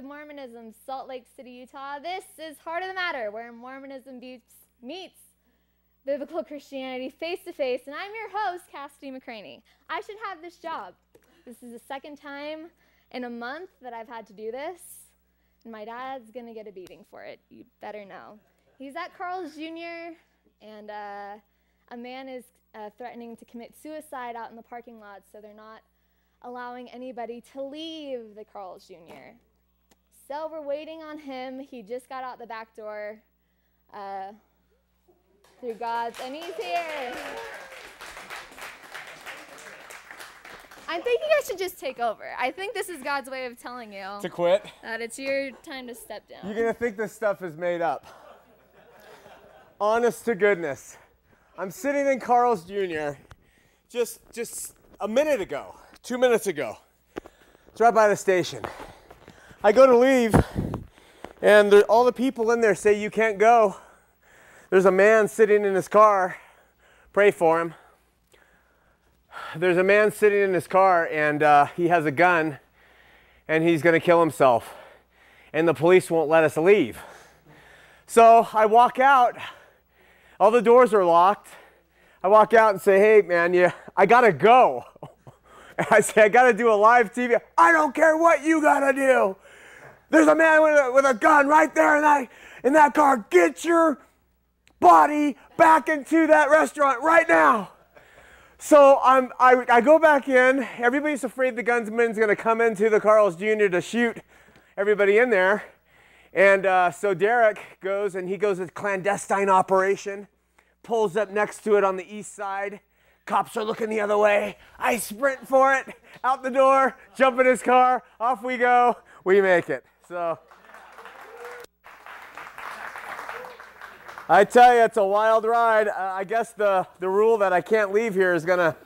of Mormonism, Salt Lake City, Utah, this is Heart of the Matter, where Mormonism meets biblical Christianity face to face. And I'm your host, Cassidy McCraney. I should have this job. This is the second time in a month that I've had to do this, and my dad's gonna get a beating for it. You better know. He's at Carl's Jr., and uh, a man is uh, threatening to commit suicide out in the parking lot, so they're not allowing anybody to leave the Carl's Jr. So we're waiting on him. He just got out the back door uh, through God's, and he's here. I'm you guys should just take over. I think this is God's way of telling you To quit? that it's your time to step down. You're gonna think this stuff is made up. Honest to goodness. I'm sitting in Carl's Jr. just just a minute ago, two minutes ago. It's right by the station. I go to leave, and there, all the people in there say you can't go. There's a man sitting in his car. Pray for him. There's a man sitting in his car, and uh, he has a gun, and he's gonna kill himself. And the police won't let us leave. So I walk out. All the doors are locked. I walk out and say, "Hey, man, yeah, I gotta go." And I say, "I gotta do a live TV." I don't care what you gotta do. There's a man with a, with a gun right there in that in that car. Get your body back into that restaurant right now. So I'm, I, I go back in. Everybody's afraid the gunsman's going to come into the Carl's Jr. to shoot everybody in there. And uh, so Derek goes and he goes with clandestine operation, pulls up next to it on the east side. Cops are looking the other way. I sprint for it, out the door, jump in his car, off we go. We make it. So I tell you, it's a wild ride. Uh, I guess the, the rule that I can't leave here is going to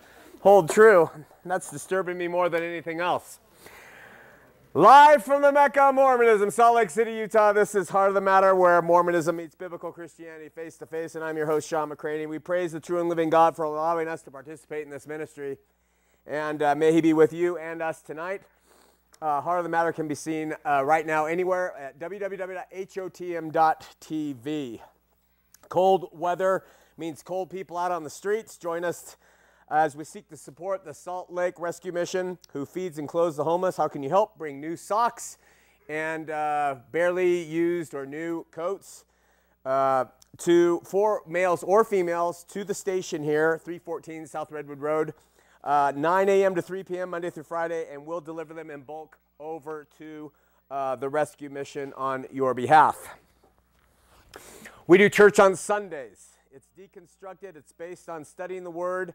hold true. That's disturbing me more than anything else. Live from the Mecca of Mormonism, Salt Lake City, Utah. This is Heart of the Matter, where Mormonism meets biblical Christianity face to face. And I'm your host, Sean McCraney. We praise the true and living God for allowing us to participate in this ministry. And uh, may He be with you and us tonight. Uh, Heart of the Matter can be seen uh, right now anywhere at www.hotm.tv. Cold weather means cold people out on the streets. Join us as we seek to support the Salt Lake Rescue Mission, who feeds and clothes the homeless. How can you help? Bring new socks and uh, barely used or new coats uh, to four males or females to the station here, 314 South Redwood Road, uh, 9 a.m. to 3 p.m. Monday through Friday, and we'll deliver them in bulk over to uh, the rescue mission on your behalf. We do church on Sundays. It's deconstructed. It's based on studying the Word,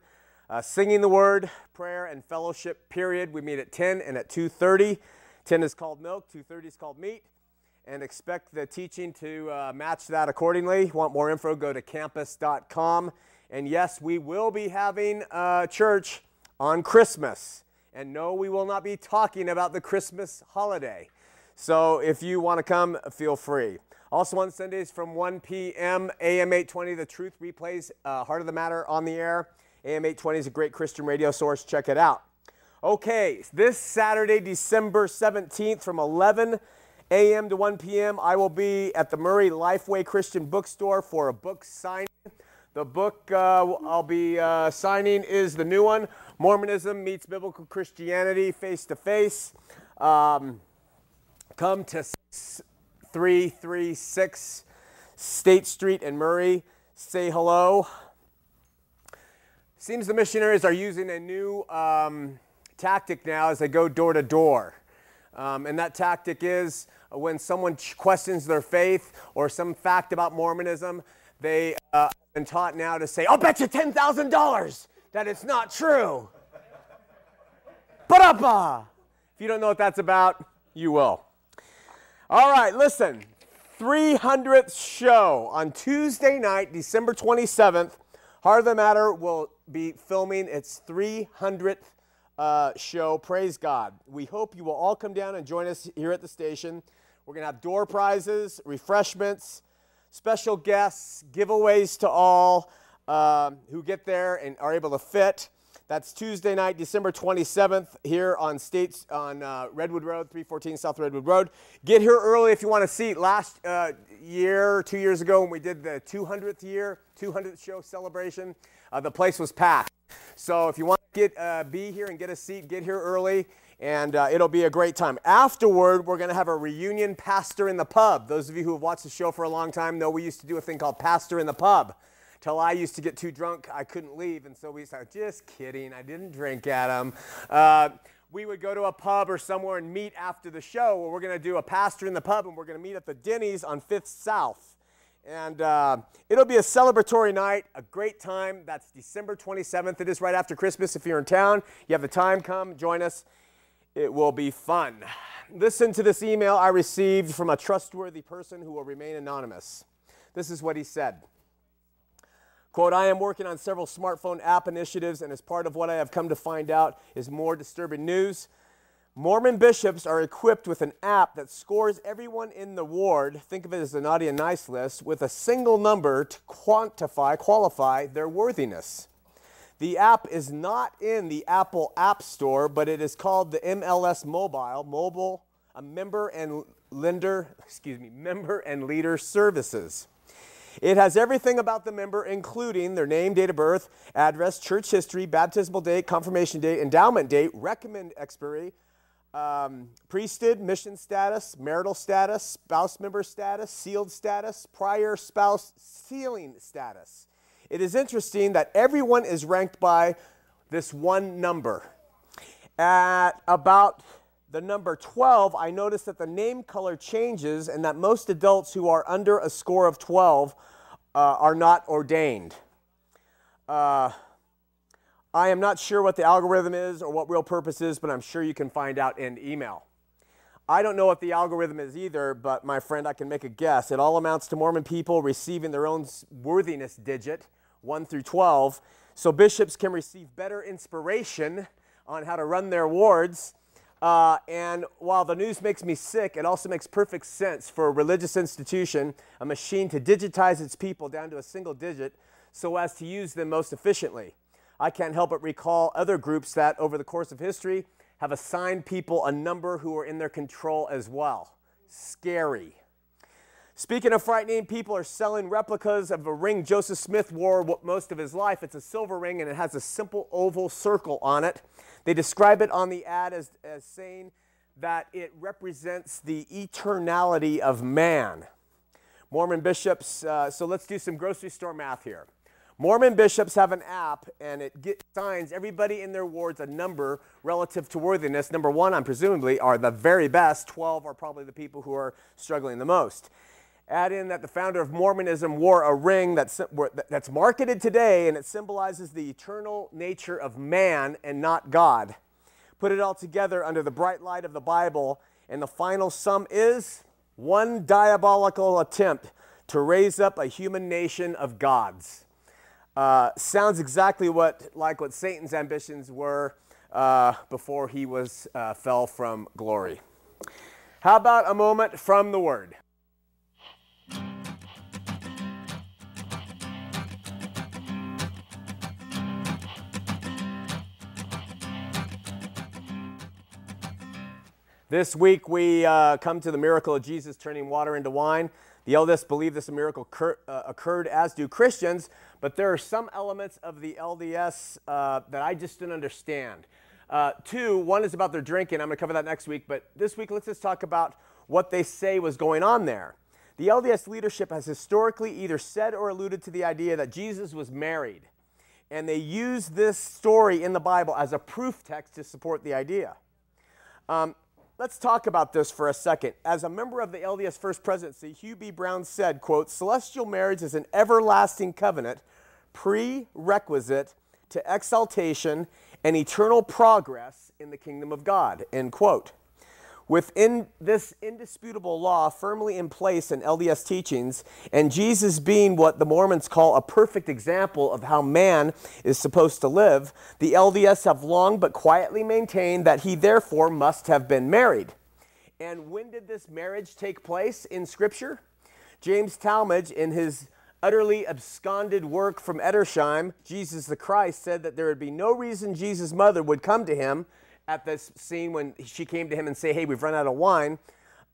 uh, singing the Word, prayer, and fellowship. Period. We meet at 10 and at 2:30. 10 is called milk. 2:30 is called meat. And expect the teaching to uh, match that accordingly. Want more info? Go to campus.com. And yes, we will be having uh, church on Christmas. And no, we will not be talking about the Christmas holiday. So if you want to come, feel free. Also on Sundays from 1 p.m., AM 820, The Truth replays uh, Heart of the Matter on the air. AM 820 is a great Christian radio source. Check it out. Okay, this Saturday, December 17th from 11 a.m. to 1 p.m., I will be at the Murray Lifeway Christian Bookstore for a book signing. The book uh, I'll be uh, signing is the new one, Mormonism Meets Biblical Christianity Face to Face. Um, come to 336 State Street in Murray. Say hello. Seems the missionaries are using a new um, tactic now as they go door to door. Um, and that tactic is when someone questions their faith or some fact about Mormonism, they uh, have been taught now to say, I'll bet you $10,000 that it's not true. If you don't know what that's about, you will. All right, listen. 300th show on Tuesday night, December 27th. Heart of the Matter will be filming its 300th uh, show. Praise God. We hope you will all come down and join us here at the station. We're going to have door prizes, refreshments, special guests, giveaways to all um, who get there and are able to fit. That's Tuesday night, December 27th, here on States on uh, Redwood Road, 314 South Redwood Road. Get here early if you want to see. Last uh, year, two years ago, when we did the 200th year, 200th show celebration, uh, the place was packed. So if you want to get uh, be here and get a seat, get here early, and uh, it'll be a great time. Afterward, we're going to have a reunion pastor in the pub. Those of you who have watched the show for a long time know we used to do a thing called pastor in the pub till I used to get too drunk, I couldn't leave. And so we said, just kidding, I didn't drink Adam. Uh, we would go to a pub or somewhere and meet after the show where we're going to do a pastor in the pub and we're going to meet at the Denny's on 5th South. And uh, it'll be a celebratory night, a great time. That's December 27th. It is right after Christmas. If you're in town, you have the time, come join us. It will be fun. Listen to this email I received from a trustworthy person who will remain anonymous. This is what he said. Quote, I am working on several smartphone app initiatives, and as part of what I have come to find out is more disturbing news. Mormon bishops are equipped with an app that scores everyone in the ward, think of it as the naughty and nice list, with a single number to quantify, qualify their worthiness. The app is not in the Apple App Store, but it is called the MLS Mobile, mobile, a member and lender, excuse me, member and leader services. It has everything about the member, including their name, date of birth, address, church history, baptismal date, confirmation date, endowment date, recommend expiry, um, priesthood, mission status, marital status, spouse member status, sealed status, prior spouse sealing status. It is interesting that everyone is ranked by this one number. At about the number 12, I notice that the name color changes and that most adults who are under a score of 12 uh, are not ordained. Uh, I am not sure what the algorithm is or what real purpose is, but I'm sure you can find out in email. I don't know what the algorithm is either, but my friend, I can make a guess. It all amounts to Mormon people receiving their own worthiness digit, 1 through 12, so bishops can receive better inspiration on how to run their wards uh, and while the news makes me sick, it also makes perfect sense for a religious institution, a machine to digitize its people down to a single digit so as to use them most efficiently. I can't help but recall other groups that, over the course of history, have assigned people a number who are in their control as well. Scary. Speaking of frightening, people are selling replicas of a ring Joseph Smith wore most of his life. It's a silver ring and it has a simple oval circle on it. They describe it on the ad as, as saying that it represents the eternality of man. Mormon bishops, uh, so let's do some grocery store math here. Mormon bishops have an app and it get, assigns everybody in their wards a number relative to worthiness. Number one, I'm presumably, are the very best. 12 are probably the people who are struggling the most. Add in that the founder of Mormonism wore a ring that's, that's marketed today and it symbolizes the eternal nature of man and not God. Put it all together under the bright light of the Bible, and the final sum is one diabolical attempt to raise up a human nation of gods. Uh, sounds exactly what, like what Satan's ambitions were uh, before he was uh, fell from glory. How about a moment from the Word? This week we uh, come to the miracle of Jesus turning water into wine. The LDS believe this miracle cur- uh, occurred, as do Christians, but there are some elements of the LDS uh, that I just didn't understand. Uh, two, one is about their drinking. I'm going to cover that next week, but this week let's just talk about what they say was going on there. The LDS leadership has historically either said or alluded to the idea that Jesus was married, and they use this story in the Bible as a proof text to support the idea. Um, Let's talk about this for a second. As a member of the LDS First Presidency, Hugh B. Brown said, quote, celestial marriage is an everlasting covenant, prerequisite to exaltation and eternal progress in the kingdom of God, end quote. Within this indisputable law firmly in place in LDS teachings, and Jesus being what the Mormons call a perfect example of how man is supposed to live, the LDS have long but quietly maintained that he therefore must have been married. And when did this marriage take place in Scripture? James Talmage, in his utterly absconded work from Edersheim, Jesus the Christ, said that there would be no reason Jesus' mother would come to him at this scene when she came to him and say, Hey, we've run out of wine,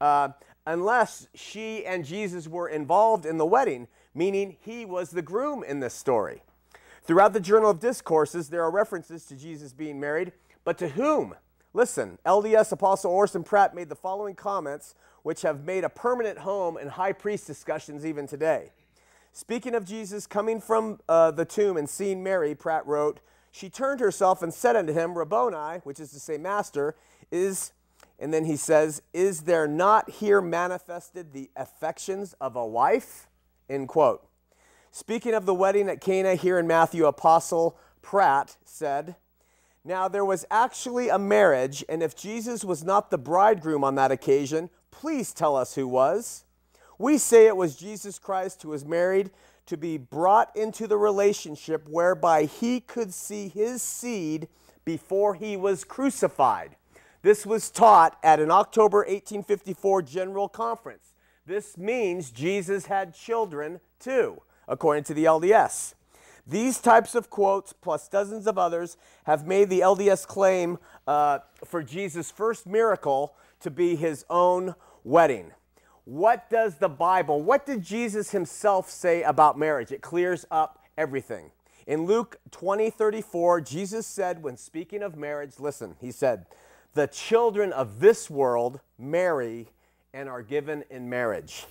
uh, unless she and Jesus were involved in the wedding, meaning he was the groom in this story. Throughout the Journal of Discourses, there are references to Jesus being married, but to whom? Listen, LDS Apostle Orson Pratt made the following comments, which have made a permanent home in high priest discussions even today. Speaking of Jesus coming from uh, the tomb and seeing Mary, Pratt wrote, she turned herself and said unto him, Rabboni, which is to say, Master, is, and then he says, Is there not here manifested the affections of a wife? End quote. Speaking of the wedding at Cana here in Matthew, Apostle Pratt said, Now there was actually a marriage, and if Jesus was not the bridegroom on that occasion, please tell us who was. We say it was Jesus Christ who was married to be brought into the relationship whereby he could see his seed before he was crucified. This was taught at an October 1854 General Conference. This means Jesus had children too, according to the LDS. These types of quotes, plus dozens of others, have made the LDS claim uh, for Jesus' first miracle to be his own wedding. What does the Bible, what did Jesus himself say about marriage? It clears up everything. In Luke 20 34, Jesus said, when speaking of marriage, listen, he said, The children of this world marry and are given in marriage.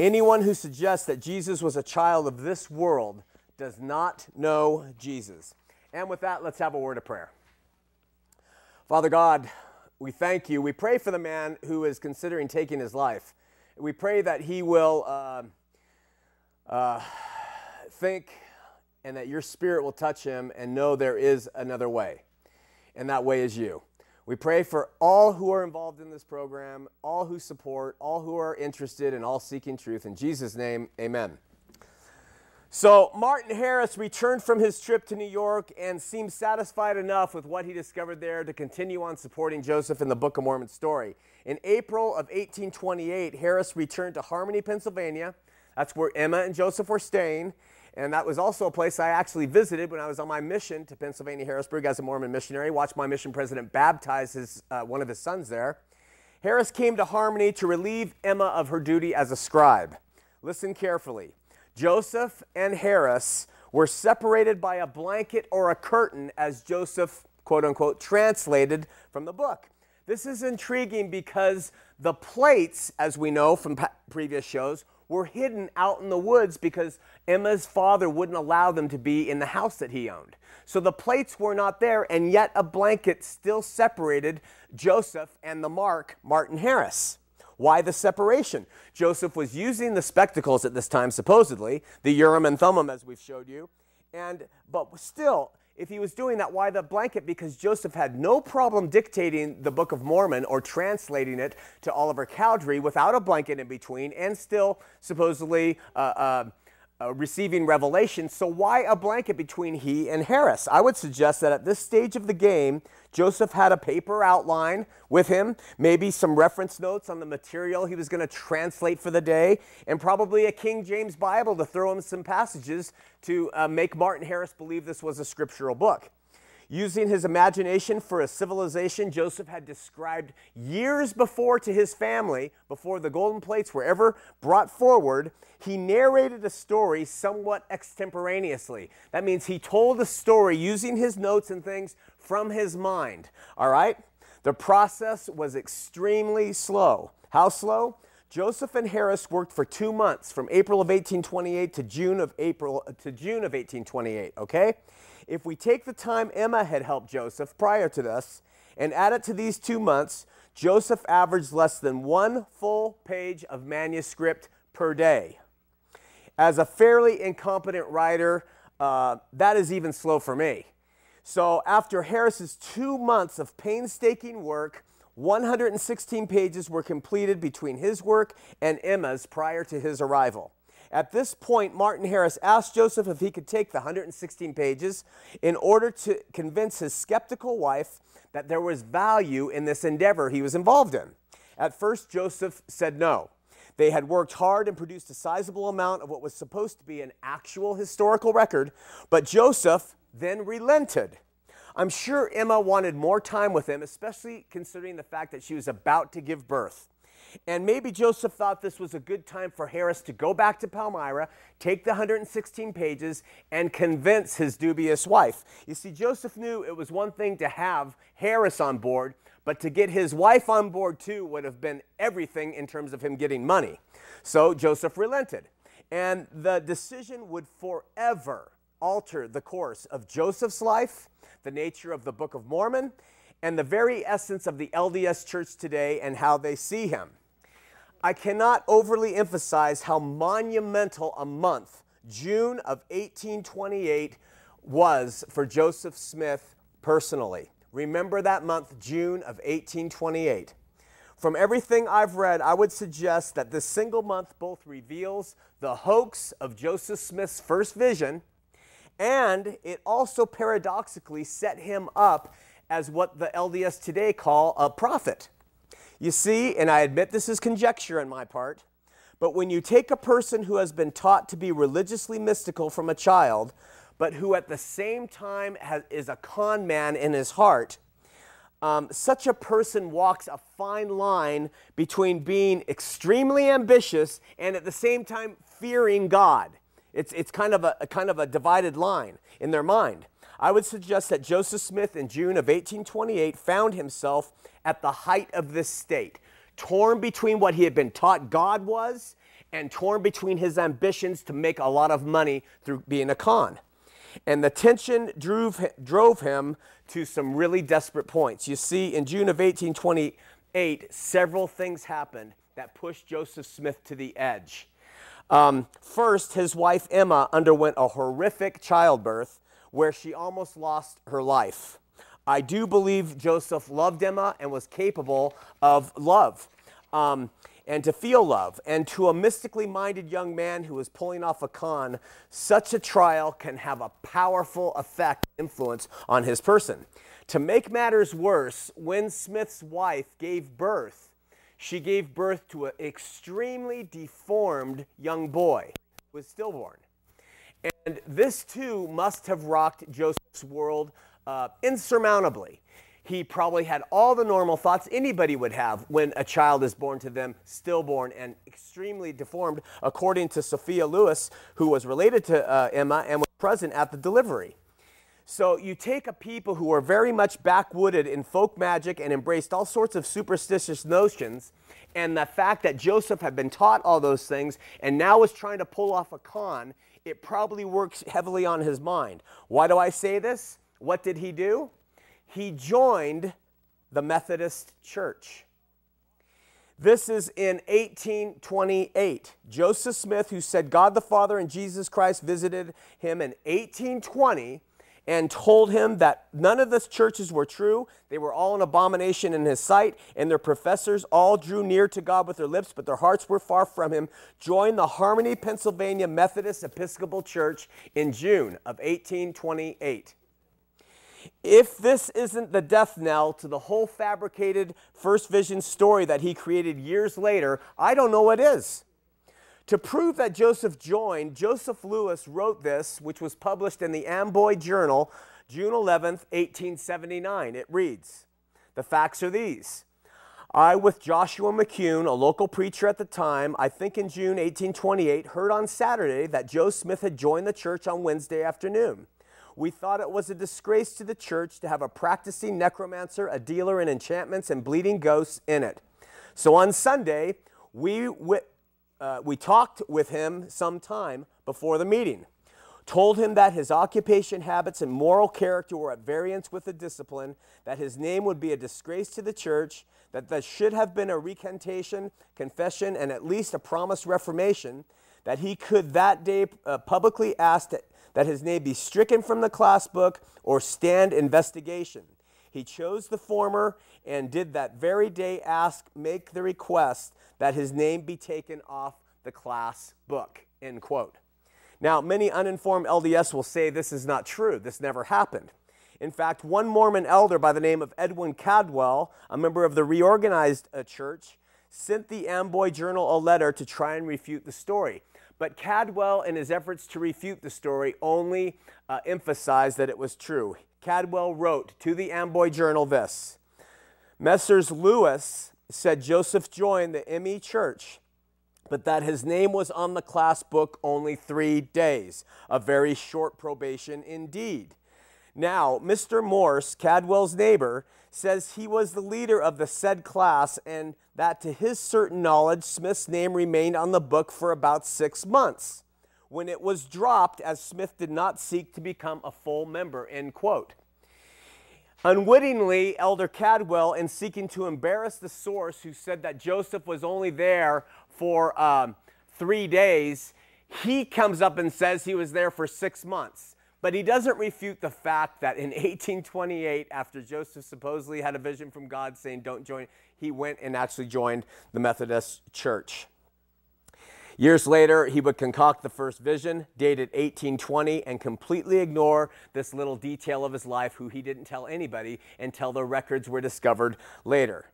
Anyone who suggests that Jesus was a child of this world does not know Jesus. And with that, let's have a word of prayer. Father God, we thank you. We pray for the man who is considering taking his life. We pray that he will uh, uh, think and that your spirit will touch him and know there is another way. And that way is you. We pray for all who are involved in this program, all who support, all who are interested, and all seeking truth. In Jesus' name, amen. So, Martin Harris returned from his trip to New York and seemed satisfied enough with what he discovered there to continue on supporting Joseph in the Book of Mormon story. In April of 1828, Harris returned to Harmony, Pennsylvania. That's where Emma and Joseph were staying. And that was also a place I actually visited when I was on my mission to Pennsylvania, Harrisburg, as a Mormon missionary. Watched my mission president baptize his, uh, one of his sons there. Harris came to Harmony to relieve Emma of her duty as a scribe. Listen carefully. Joseph and Harris were separated by a blanket or a curtain as Joseph, quote unquote, translated from the book. This is intriguing because the plates, as we know from previous shows, were hidden out in the woods because Emma's father wouldn't allow them to be in the house that he owned. So the plates were not there, and yet a blanket still separated Joseph and the mark, Martin Harris. Why the separation? Joseph was using the spectacles at this time, supposedly, the Urim and Thummim, as we've showed you. And, but still, if he was doing that, why the blanket? Because Joseph had no problem dictating the Book of Mormon or translating it to Oliver Cowdery without a blanket in between and still supposedly uh, uh, uh, receiving revelation. So, why a blanket between he and Harris? I would suggest that at this stage of the game, Joseph had a paper outline with him, maybe some reference notes on the material he was going to translate for the day, and probably a King James Bible to throw him some passages to uh, make Martin Harris believe this was a scriptural book. Using his imagination for a civilization Joseph had described years before to his family, before the golden plates were ever brought forward, he narrated a story somewhat extemporaneously. That means he told a story using his notes and things from his mind. All right? The process was extremely slow. How slow? Joseph and Harris worked for two months, from April of 1828 to June of April to June of 1828. Okay, if we take the time Emma had helped Joseph prior to this and add it to these two months, Joseph averaged less than one full page of manuscript per day. As a fairly incompetent writer, uh, that is even slow for me. So after Harris's two months of painstaking work, 116 pages were completed between his work and Emma's prior to his arrival. At this point, Martin Harris asked Joseph if he could take the 116 pages in order to convince his skeptical wife that there was value in this endeavor he was involved in. At first, Joseph said no. They had worked hard and produced a sizable amount of what was supposed to be an actual historical record, but Joseph then relented. I'm sure Emma wanted more time with him, especially considering the fact that she was about to give birth. And maybe Joseph thought this was a good time for Harris to go back to Palmyra, take the 116 pages, and convince his dubious wife. You see, Joseph knew it was one thing to have Harris on board, but to get his wife on board too would have been everything in terms of him getting money. So Joseph relented. And the decision would forever alter the course of Joseph's life, the nature of the Book of Mormon, and the very essence of the LDS Church today and how they see him. I cannot overly emphasize how monumental a month June of 1828 was for Joseph Smith personally. Remember that month, June of 1828. From everything I've read, I would suggest that this single month both reveals the hoax of Joseph Smith's first vision and it also paradoxically set him up as what the LDS today call a prophet. You see, and I admit this is conjecture on my part, but when you take a person who has been taught to be religiously mystical from a child, but who at the same time has, is a con man in his heart, um, such a person walks a fine line between being extremely ambitious and at the same time fearing God. It's, it's kind, of a, a kind of a divided line in their mind. I would suggest that Joseph Smith in June of 1828 found himself at the height of this state, torn between what he had been taught God was and torn between his ambitions to make a lot of money through being a con. And the tension drove, drove him to some really desperate points. You see, in June of 1828, several things happened that pushed Joseph Smith to the edge. Um, first, his wife Emma underwent a horrific childbirth where she almost lost her life. I do believe Joseph loved Emma and was capable of love um, and to feel love. And to a mystically minded young man who is pulling off a con, such a trial can have a powerful effect, influence on his person. To make matters worse, when Smith's wife gave birth, she gave birth to an extremely deformed young boy who was stillborn. And this too must have rocked Joseph's world uh, insurmountably. He probably had all the normal thoughts anybody would have when a child is born to them, stillborn and extremely deformed, according to Sophia Lewis, who was related to uh, Emma and was present at the delivery. So you take a people who are very much backwooded in folk magic and embraced all sorts of superstitious notions, and the fact that Joseph had been taught all those things and now is trying to pull off a con, it probably works heavily on his mind. Why do I say this? What did he do? He joined the Methodist Church. This is in 1828. Joseph Smith, who said God the Father and Jesus Christ visited him in 1820 and told him that none of the churches were true. They were all an abomination in his sight, and their professors all drew near to God with their lips, but their hearts were far from him. Joined the Harmony, Pennsylvania Methodist Episcopal Church in June of 1828. If this isn't the death knell to the whole fabricated first vision story that he created years later, I don't know what is. To prove that Joseph joined, Joseph Lewis wrote this, which was published in the Amboy Journal, June 11th, 1879. It reads The facts are these. I, with Joshua McKune, a local preacher at the time, I think in June 1828, heard on Saturday that Joe Smith had joined the church on Wednesday afternoon. We thought it was a disgrace to the church to have a practicing necromancer, a dealer in enchantments, and bleeding ghosts in it. So on Sunday, we, uh, we talked with him some time before the meeting, told him that his occupation habits and moral character were at variance with the discipline, that his name would be a disgrace to the church, that there should have been a recantation, confession, and at least a promised reformation, that he could that day uh, publicly ask that, that his name be stricken from the class book or stand investigation. He chose the former and did that very day ask, make the request that his name be taken off the class book. End quote. Now, many uninformed LDS will say this is not true. This never happened. In fact, one Mormon elder by the name of Edwin Cadwell, a member of the reorganized uh, church, sent the Amboy Journal a letter to try and refute the story. But Cadwell, in his efforts to refute the story, only uh, emphasized that it was true. Cadwell wrote to the Amboy Journal this Messrs. Lewis said Joseph joined the ME Church, but that his name was on the class book only three days, a very short probation indeed. Now, Mr. Morse, Cadwell's neighbor, says he was the leader of the said class and that to his certain knowledge, Smith's name remained on the book for about six months when it was dropped as Smith did not seek to become a full member, end quote. Unwittingly, Elder Cadwell, in seeking to embarrass the source who said that Joseph was only there for um, three days, he comes up and says he was there for six months. But he doesn't refute the fact that in 1828, after Joseph supposedly had a vision from God saying, Don't join, he went and actually joined the Methodist Church. Years later, he would concoct the first vision, dated 1820, and completely ignore this little detail of his life, who he didn't tell anybody until the records were discovered later.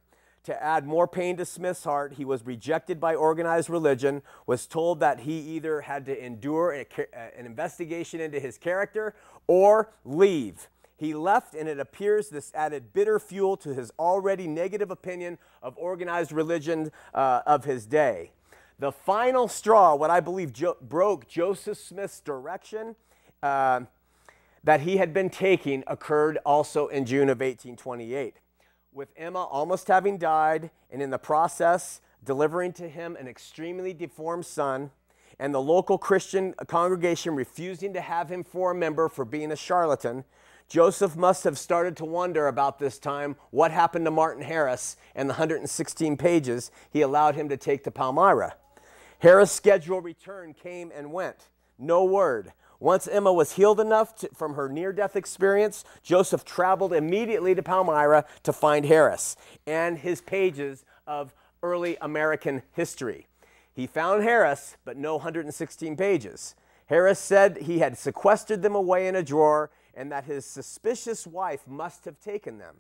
To add more pain to Smith's heart, he was rejected by organized religion, was told that he either had to endure a, an investigation into his character or leave. He left, and it appears this added bitter fuel to his already negative opinion of organized religion uh, of his day. The final straw, what I believe jo- broke Joseph Smith's direction uh, that he had been taking, occurred also in June of 1828. With Emma almost having died, and in the process, delivering to him an extremely deformed son, and the local Christian congregation refusing to have him for a member for being a charlatan, Joseph must have started to wonder about this time what happened to Martin Harris and the 116 pages he allowed him to take to Palmyra. Harris' scheduled return came and went. No word. Once Emma was healed enough to, from her near death experience, Joseph traveled immediately to Palmyra to find Harris and his pages of early American history. He found Harris, but no 116 pages. Harris said he had sequestered them away in a drawer and that his suspicious wife must have taken them.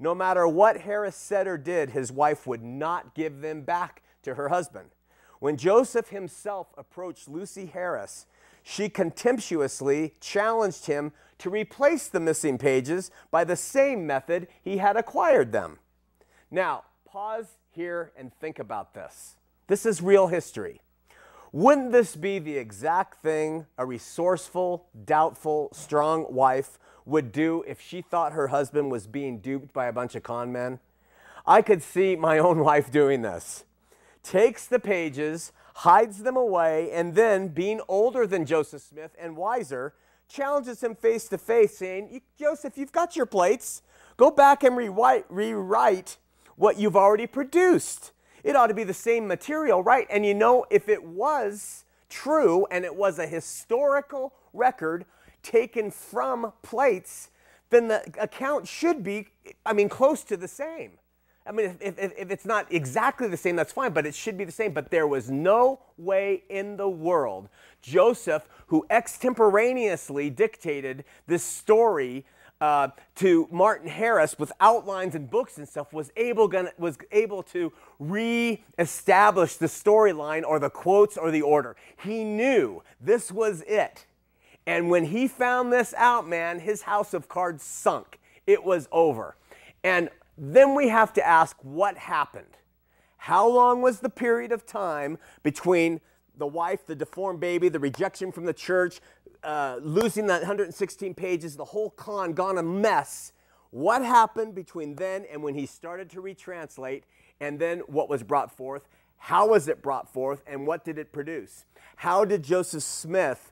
No matter what Harris said or did, his wife would not give them back to her husband. When Joseph himself approached Lucy Harris, she contemptuously challenged him to replace the missing pages by the same method he had acquired them. Now, pause here and think about this. This is real history. Wouldn't this be the exact thing a resourceful, doubtful, strong wife would do if she thought her husband was being duped by a bunch of con men? I could see my own wife doing this takes the pages, hides them away, and then, being older than Joseph Smith and wiser, challenges him face to face, saying, Joseph, you've got your plates. Go back and rewrite, what you've already produced. It ought to be the same material, right? And you know, if it was true and it was a historical record taken from plates, then the account should be, I mean, close to the same. I mean, if, if, if, it's not exactly the same, that's fine, but it should be the same. But there was no way in the world Joseph, who extemporaneously dictated this story uh, to Martin Harris with outlines and books and stuff, was able, gonna, was able to re-establish the storyline or the quotes or the order. He knew this was it. And when he found this out, man, his house of cards sunk. It was over. And then we have to ask what happened. How long was the period of time between the wife, the deformed baby, the rejection from the church, uh, losing that 116 pages, the whole con gone a mess? What happened between then and when he started to retranslate, and then what was brought forth? How was it brought forth, and what did it produce? How did Joseph Smith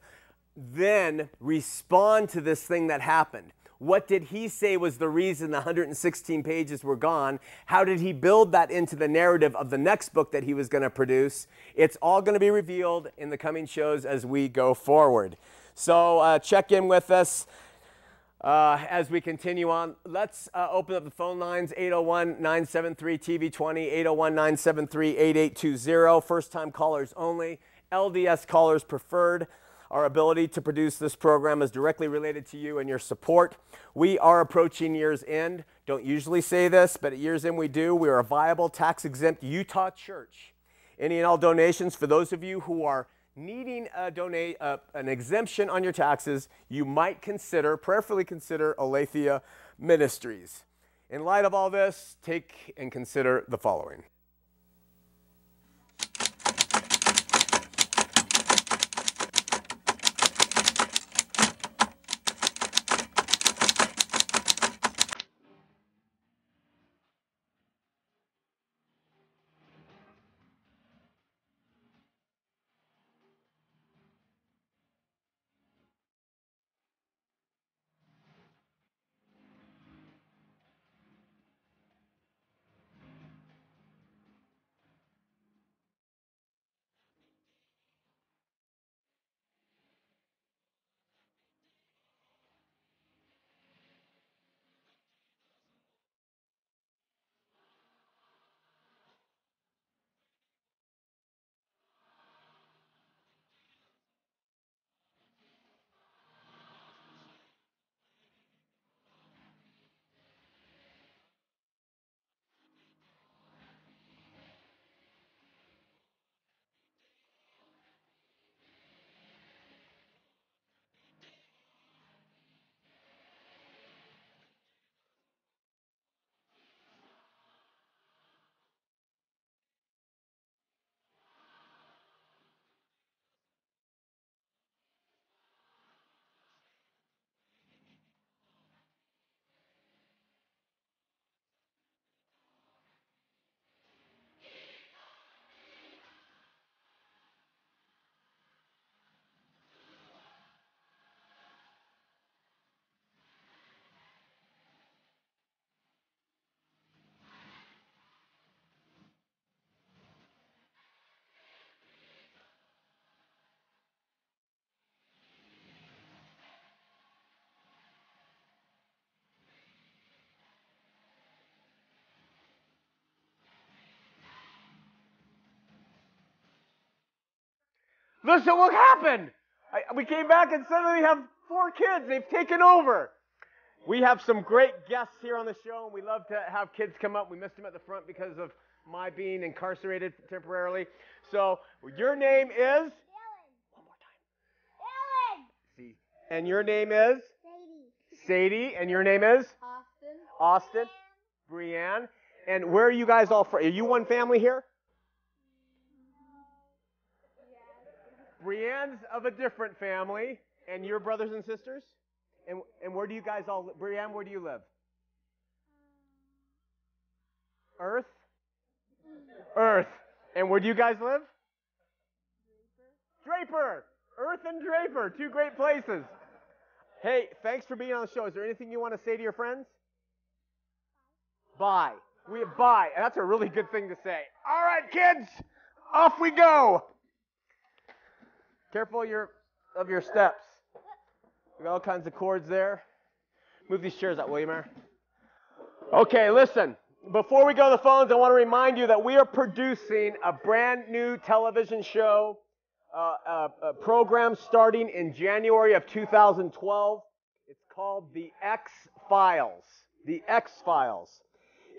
then respond to this thing that happened? What did he say was the reason the 116 pages were gone? How did he build that into the narrative of the next book that he was going to produce? It's all going to be revealed in the coming shows as we go forward. So uh, check in with us. Uh, as we continue on, let's uh, open up the phone lines 801 973 TV20, 801 973 8820. First time callers only, LDS callers preferred. Our ability to produce this program is directly related to you and your support. We are approaching year's end. Don't usually say this, but at year's end we do. We are a viable, tax exempt Utah church. Any and all donations for those of you who are needing a donate uh, an exemption on your taxes, you might consider, prayerfully consider Aletheia Ministries. In light of all this, take and consider the following. Listen, what happened? I, we came back and suddenly we have four kids. They've taken over. We have some great guests here on the show, and we love to have kids come up. We missed them at the front because of my being incarcerated temporarily. So, your name is? Ellen. One more time. Ellen. See. And your name is? Sadie. Sadie. And your name is? Austin. Austin. Brianne. And where are you guys all from? Are you one family here? Brienne's of a different family, and your brothers and sisters? And, and where do you guys all live? Brienne, where do you live? Um, Earth? Earth. And where do you guys live? Draper. Draper. Earth and Draper, two great places. Hey, thanks for being on the show. Is there anything you want to say to your friends? Bye. We bye. And that's a really good thing to say. All right, kids, off we go. Careful your, of your steps. We got all kinds of cords there. Move these chairs out, will you, Mayor? Okay, listen. Before we go to the phones, I want to remind you that we are producing a brand new television show, uh, a, a program starting in January of 2012. It's called The X Files. The X Files.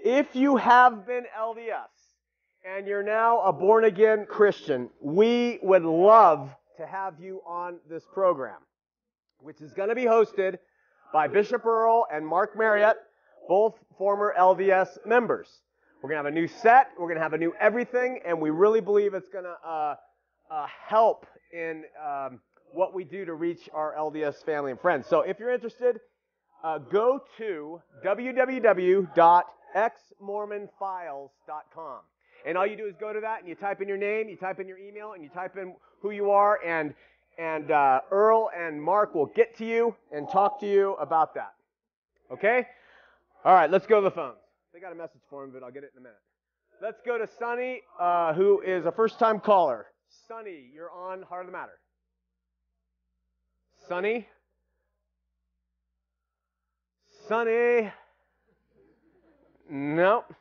If you have been LDS and you're now a born again Christian, we would love to have you on this program, which is going to be hosted by Bishop Earl and Mark Marriott, both former LDS members. We're going to have a new set, we're going to have a new everything, and we really believe it's going to uh, uh, help in um, what we do to reach our LDS family and friends. So if you're interested, uh, go to www.xmormonfiles.com. And all you do is go to that and you type in your name, you type in your email, and you type in who you are, and and uh, Earl and Mark will get to you and talk to you about that. Okay? All right, let's go to the phones. They got a message for him, but I'll get it in a minute. Let's go to Sonny, uh, who is a first-time caller. Sonny, you're on Heart of the Matter. Sonny? Sunny. Nope.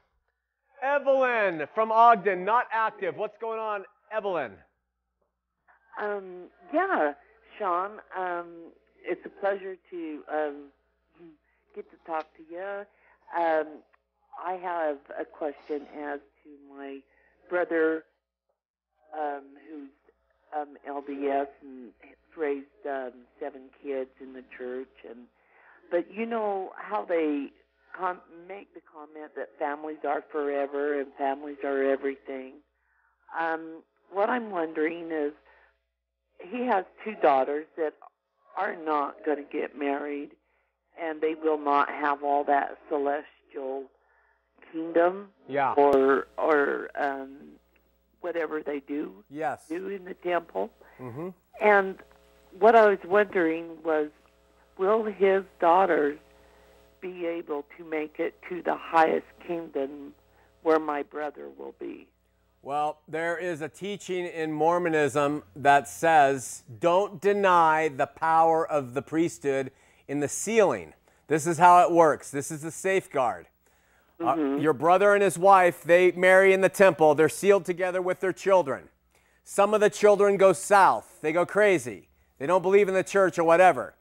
Evelyn from Ogden, not active. What's going on, Evelyn? Um, yeah, Sean. Um, it's a pleasure to um, get to talk to you. Um, I have a question as to my brother, um, who's um, LDS and has raised um, seven kids in the church, and but you know how they com- make the comment that families are forever and families are everything. Um, what I'm wondering is, he has two daughters that are not going to get married, and they will not have all that celestial kingdom Yeah. or or um, whatever they do Yes. do in the temple. Mm-hmm. And what I was wondering was, will his daughters be able to make it to the highest kingdom where my brother will be? Well, there is a teaching in Mormonism that says don't deny the power of the priesthood in the sealing. This is how it works. This is the safeguard. Uh, your brother and his wife, they marry in the temple. They're sealed together with their children. Some of the children go south. They go crazy. They don't believe in the church or whatever.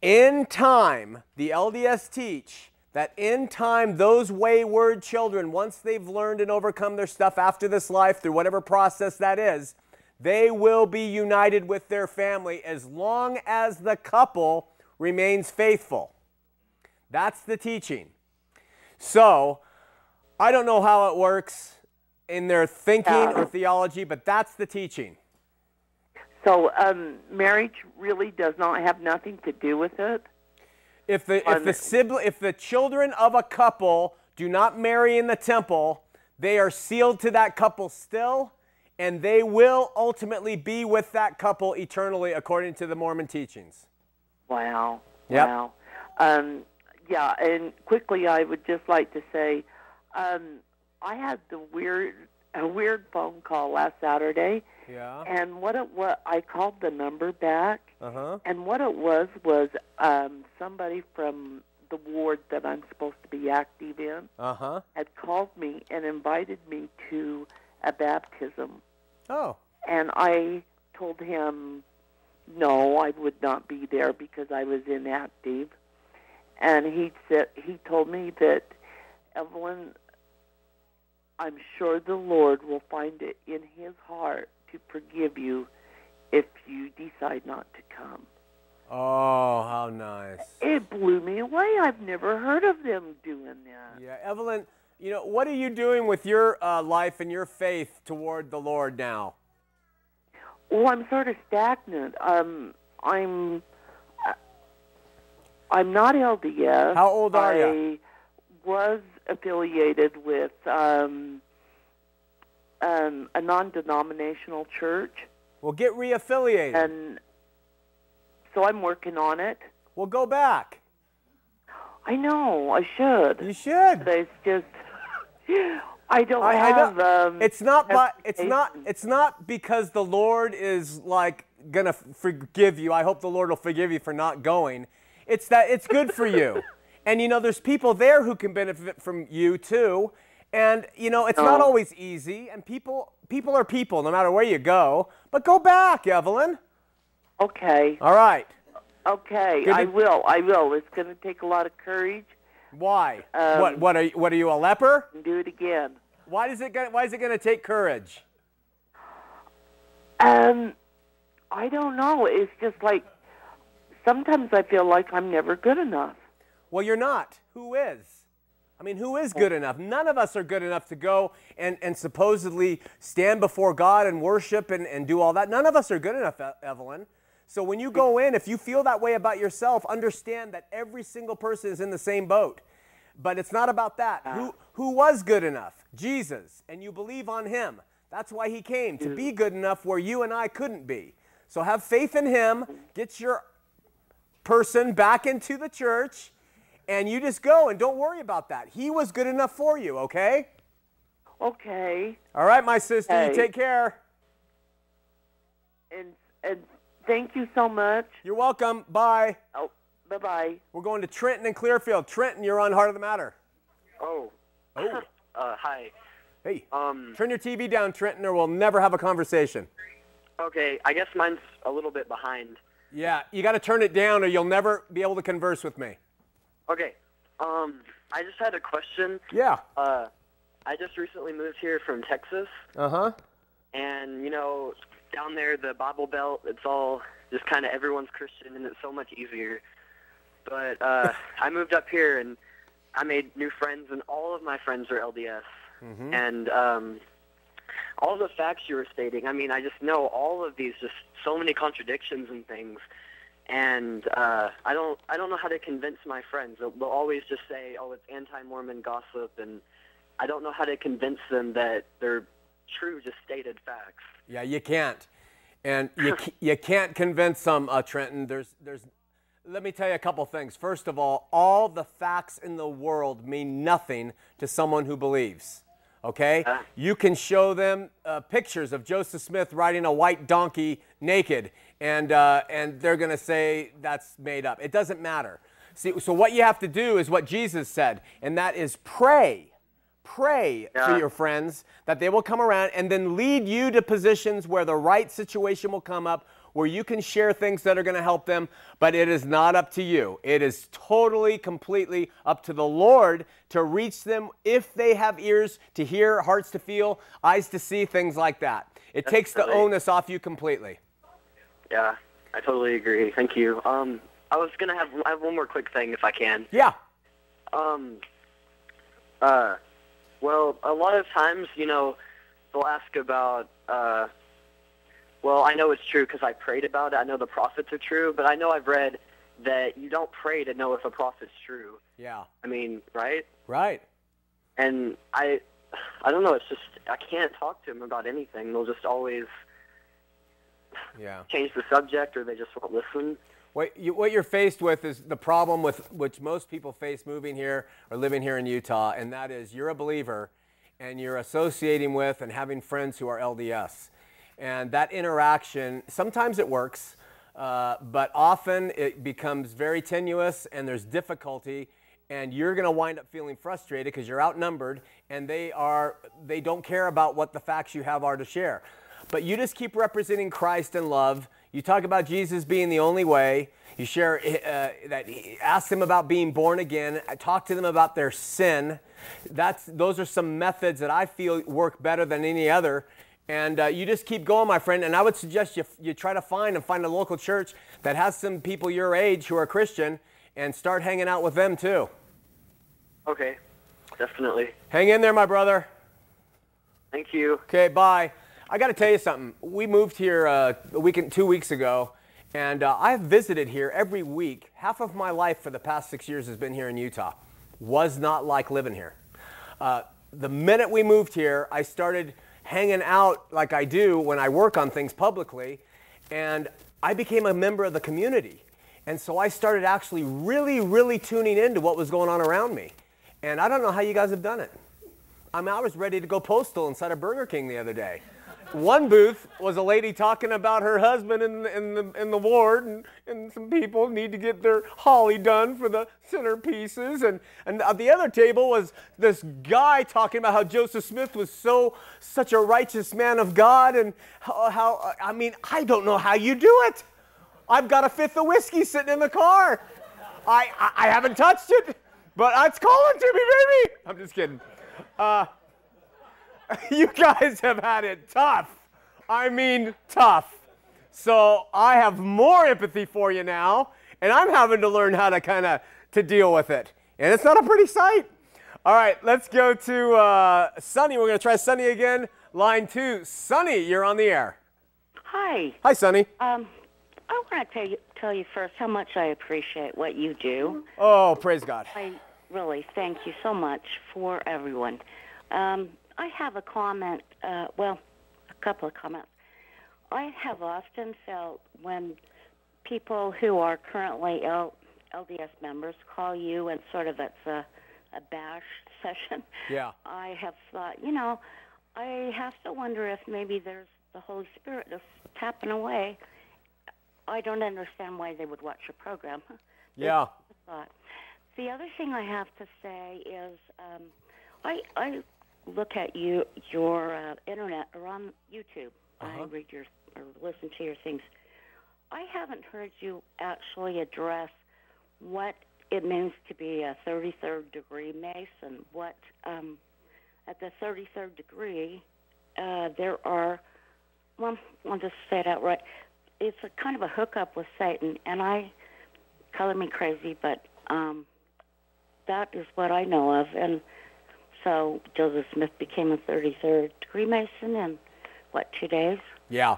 In time, the LDS teach that in time, those wayward children, once they've learned and overcome their stuff after this life, through whatever process that is, they will be united with their family as long as the couple remains faithful. That's the teaching. So, I don't know how it works in their thinking or theology, but that's the teaching. So, um, marriage really does not have nothing to do with it. If the if the sibling, if the children of a couple do not marry in the temple, they are sealed to that couple still, and they will ultimately be with that couple eternally, according to the Mormon teachings. Wow. Yep. Wow. Um, yeah, and quickly, I would just like to say, um, I had the weird, a weird phone call last Saturday, Yeah. and what it was, I called the number back, Uh huh. and what it was was um, somebody from the ward that I'm supposed to be active in Uh huh. had called me and invited me to a baptism. Oh. And I told him no, I would not be there because I was inactive. And he said he told me that Evelyn, I'm sure the Lord will find it in His heart to forgive you if you decide not to come. Oh, how nice. It blew me away. I've never heard of them doing that. Yeah, Evelyn. You know what are you doing with your uh, life and your faith toward the Lord now? Well, I'm sort of stagnant. Um, I'm uh, I'm not LDS. How old are I ya? was affiliated with um, um, a non-denominational church, Well, get reaffiliated. and so I'm working on it. well, go back. I know I should, You should. but it's just I don't I, I have. Um, it's not but it's not it's not because the Lord is like gonna forgive you. I hope the Lord will forgive you for not going. It's that it's good for you. and you know there's people there who can benefit from you too. And you know it's not always easy and people people are people no matter where you go. But go back, Evelyn. okay. All right. Okay, Good I to- will. I will. It's going to take a lot of courage. Why? Um, what what are you, what are you a leper? do it again. Why does it gonna, why is it going to take courage? Um, I don't know. It's just like sometimes I feel like I'm never good enough. Well, you're not. Who is? I mean, who is good enough? None of us are good enough to go and, and supposedly stand before God and worship and, and do all that. None of us are good enough, Evelyn. So when you go in, if you feel that way about yourself, understand that every single person is in the same boat. But it's not about that. Who, who was good enough? Jesus. And you believe on him. That's why he came, to be good enough where you and I couldn't be. So have faith in him. Get your person back into the church and you just go and don't worry about that. He was good enough for you, okay? Okay, All right, my sister, you take care. and and thank you so much. You're welcome. Bye. Oh, Bye bye. We're going to Trenton and Clearfield. Trenton, you're on Heart of the Matter. Oh. Oh. Uh, hi. Hey, Um. turn your TV down, Trenton, or we'll never have a conversation. Okay. I guess mine's a little bit behind. Yeah, you got to turn it down, or you'll never be able to converse with me. Okay. Um. I just had a question. Yeah. Uh, I just recently moved here from Texas, Uh huh. and you know, down there, the Bible Belt, it's all just kind of everyone's Christian, and it's so much easier. But uh, I moved up here, and I made new friends, and all of my friends are LDS. And um, all the facts you were stating, I mean, I just know all of these, just so many contradictions and things. And uh, I don't, I don't know how to convince my friends. They'll, they'll always just say, "Oh, it's anti-Mormon gossip," and I don't know how to convince them that they're true, just stated facts. Yeah, you can't, and you you can't convince them, uh, Trenton. There's there's. Let me tell you a couple things. First of all, all the facts in the world mean nothing to someone who believes. Okay, Uh. you can show them uh, pictures of Joseph Smith riding a white donkey naked, and uh, and they're gonna say that's made up. It doesn't matter. See, so what you have to do is what Jesus said, and that is pray pray for your friends that they will come around and then lead you to positions where the right situation will come up where you can share things that are going to help them but it is not up to you it is totally completely up to the lord to reach them if they have ears to hear hearts to feel eyes to see things like that it takes the Definitely. onus off you completely Yeah, I totally agree. Thank you. Um, I was gonna have, I have one more quick thing if I can. yeah Um, uh, well, a lot of times, you know, they'll ask about, uh, well, I know it's true because I prayed about it. I know the prophets are true, but I know I've read that you don't pray to know if a prophet's true. yeah I mean, right? right And I, I don't know. It's just I can't talk to them about anything. They'll just always yeah change the subject, or they just won't listen. What, you, what you're faced with is the problem with which most people face moving here or living here in Utah, and that is you're a believer and you're associating with and having friends who are LDS. And that interaction, sometimes it works, uh, but often it becomes very tenuous and there's difficulty and you're going to wind up feeling frustrated because you're outnumbered and they are they don't care about what the facts you have are to share. But you just keep representing christ in love. You talk about jesus being the only way. You share uh, that ask them about being born again. Talk to them about their sin. That's those are some methods that i feel work better than any other and uh, you just keep going, my friend. And I would suggest you, you try to find and find a local church that has some people your age who are Christian and start hanging out with them too. Okay, definitely. Hang in there, my brother. Thank you. Okay, bye. I got to tell you something. We moved here uh, a week and two weeks ago, and uh, I've visited here every week. Half of my life for the past six years has been here in Utah. Was not like living here. Uh, the minute we moved here, I started hanging out like I do when I work on things publicly, and I became a member of the community. And so I started actually really, really tuning into what was going on around me. And I don't know how you guys have done it. I mean, I was ready to go postal inside a Burger King the other day. One booth was a lady talking about her husband in the, in the, in the ward, and, and some people need to get their holly done for the centerpieces. And, and at the other table was this guy talking about how Joseph Smith was so such a righteous man of God, and how, how I mean, I don't know how you do it. I've got a fifth of whiskey sitting in the car. I, I, I haven't touched it, but it's calling to me, baby. I'm just kidding. Uh, you guys have had it tough. I mean, tough. So I have more empathy for you now, and I'm having to learn how to kind of to deal with it. And it's not a pretty sight. All right, let's go to uh, Sunny. We're going to try Sunny again. Line two. Sunny, you're on the air. Hi. Hi, Sunny. Um, I want to tell you, tell you first how much I appreciate what you do. Oh, praise God. I really thank you so much for everyone. Um, I have a comment, uh, well, a couple of comments. I have often felt when people who are currently L- LDS members call you and sort of it's a, a bash session. Yeah. I have thought, you know, I have to wonder if maybe there's the Holy Spirit just tapping away. I don't understand why they would watch your program, Yeah. The other thing I have to say is, um, I I look at you your uh, internet or on YouTube. I read your or listen to your things. I haven't heard you actually address what it means to be a 33rd degree Mason. What um, at the 33rd degree, uh, there are. Well, I'll just say it outright. It's a kind of a hookup with Satan, and I color me crazy, but um, that is what I know of. And so Joseph Smith became a 33rd degree Mason in what two days? Yeah.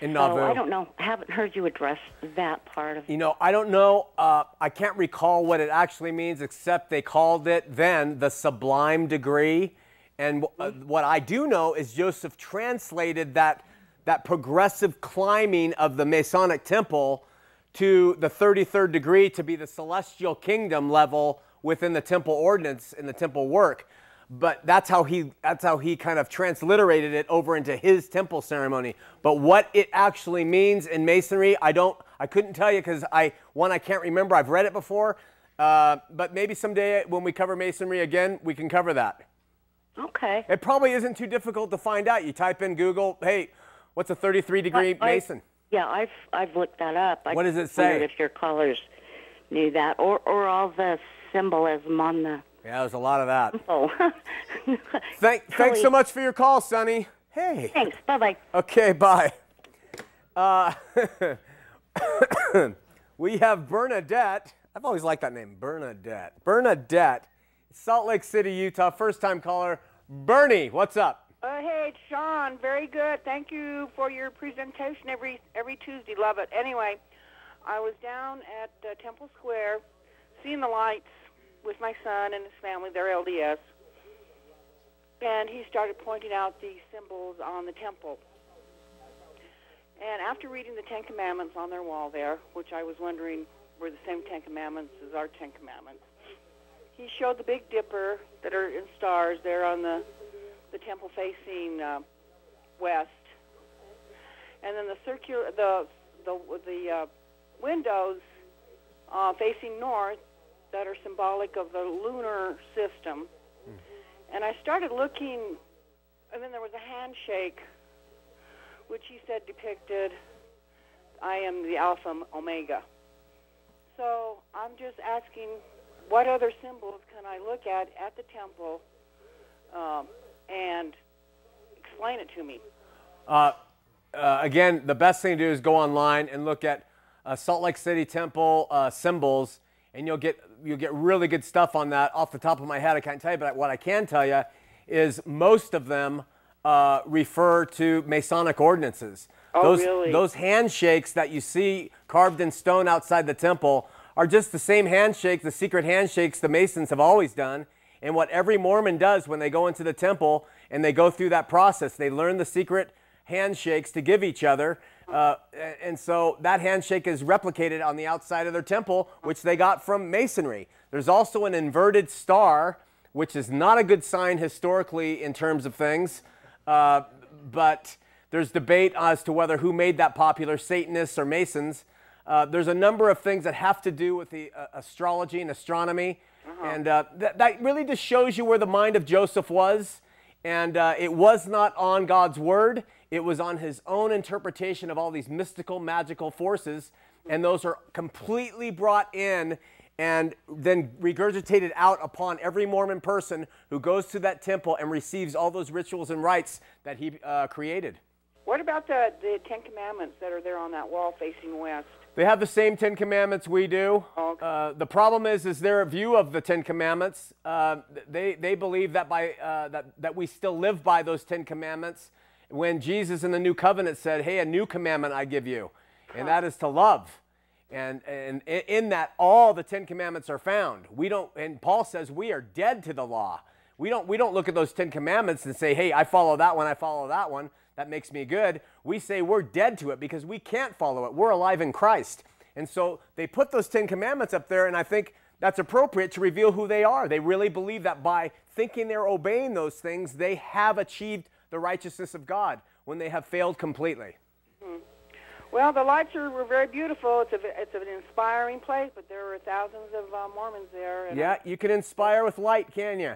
In So Nauvoo. I don't know. I haven't heard you address that part of. It. You know, I don't know. Uh, I can't recall what it actually means, except they called it then the sublime degree. And uh, what I do know is Joseph translated that that progressive climbing of the Masonic temple to the 33rd degree to be the celestial kingdom level within the temple ordinance in the temple work. But that's how he that's how he kind of transliterated it over into his temple ceremony. But what it actually means in masonry, I don't I couldn't tell you because I one I can't remember. I've read it before. Uh, but maybe someday when we cover masonry again, we can cover that. Okay. It probably isn't too difficult to find out. You type in Google, hey, what's a 33 degree I- I- mason? Yeah, I've I've looked that up. I What does it say? If your callers knew that, or or all the symbolism on the Yeah, there's a lot of that. oh. Thank, thanks so much for your call, Sonny. Hey. Thanks. Bye bye. Okay, bye. Uh, we have Bernadette. I've always liked that name, Bernadette. Bernadette, Salt Lake City, Utah, first time caller. Bernie, what's up? Uh, hey, it's Sean. Very good. Thank you for your presentation every every Tuesday. Love it. Anyway, I was down at uh, Temple Square, seeing the lights with my son and his family. They're LDS, and he started pointing out the symbols on the temple. And after reading the Ten Commandments on their wall there, which I was wondering were the same Ten Commandments as our Ten Commandments, he showed the Big Dipper that are in stars there on the the temple facing uh, west, and then the circular the the the uh, windows uh, facing north that are symbolic of the lunar system. And I started looking, and then there was a handshake, which he said depicted I am the Alpha Omega. So I'm just asking, what other symbols can I look at at the temple um, and explain it to me? Uh, uh, again, the best thing to do is go online and look at uh, Salt Lake City Temple uh, symbols, and you'll get you'll get really good stuff on that. Off the top of my head, I can't tell you, but what I can tell you is most of them uh, refer to Masonic ordinances. Oh, those, really? Those handshakes that you see carved in stone outside the temple are just the same handshake, the secret handshakes the Masons have always done. And what every Mormon does when they go into the temple and they go through that process, they learn the secret handshakes to give each other. Uh, and so that handshake is replicated on the outside of their temple, which they got from Masonry. There's also an inverted star, which is not a good sign historically in terms of things. Uh, but there's debate as to whether who made that popular, Satanists or Masons. Uh, there's a number of things that have to do with the uh, astrology and astronomy. And uh, that that really just shows you where the mind of Joseph was. And uh, it was not on God's word, it was on his own interpretation of all these mystical, magical forces. And those are completely brought in and then regurgitated out upon every Mormon person who goes to that temple and receives all those rituals and rites that he uh, created. What about the, the Ten Commandments that are there on that wall facing west? They have the same Ten Commandments we do. Okay. Uh, the problem is, is their view of the Ten Commandments. Uh, they they believe that by uh, that that we still live by those Ten Commandments. When Jesus in the New Covenant said, "Hey, a new commandment I give you," and that is to love. And, and in that, all the Ten Commandments are found. We don't, and Paul says we are dead to the law. We don't, we don't look at those Ten Commandments and say, hey, I follow that one, I follow that one. That makes me good. We say we're dead to it because we can't follow it. We're alive in Christ. And so they put those Ten Commandments up there, and I think that's appropriate to reveal who they are. They really believe that by thinking they're obeying those things, they have achieved the righteousness of God when they have failed completely. Well, the lights are were very beautiful. It's a it's an inspiring place, but there were thousands of uh, Mormons there. And, Yeah, you can inspire with light, can you?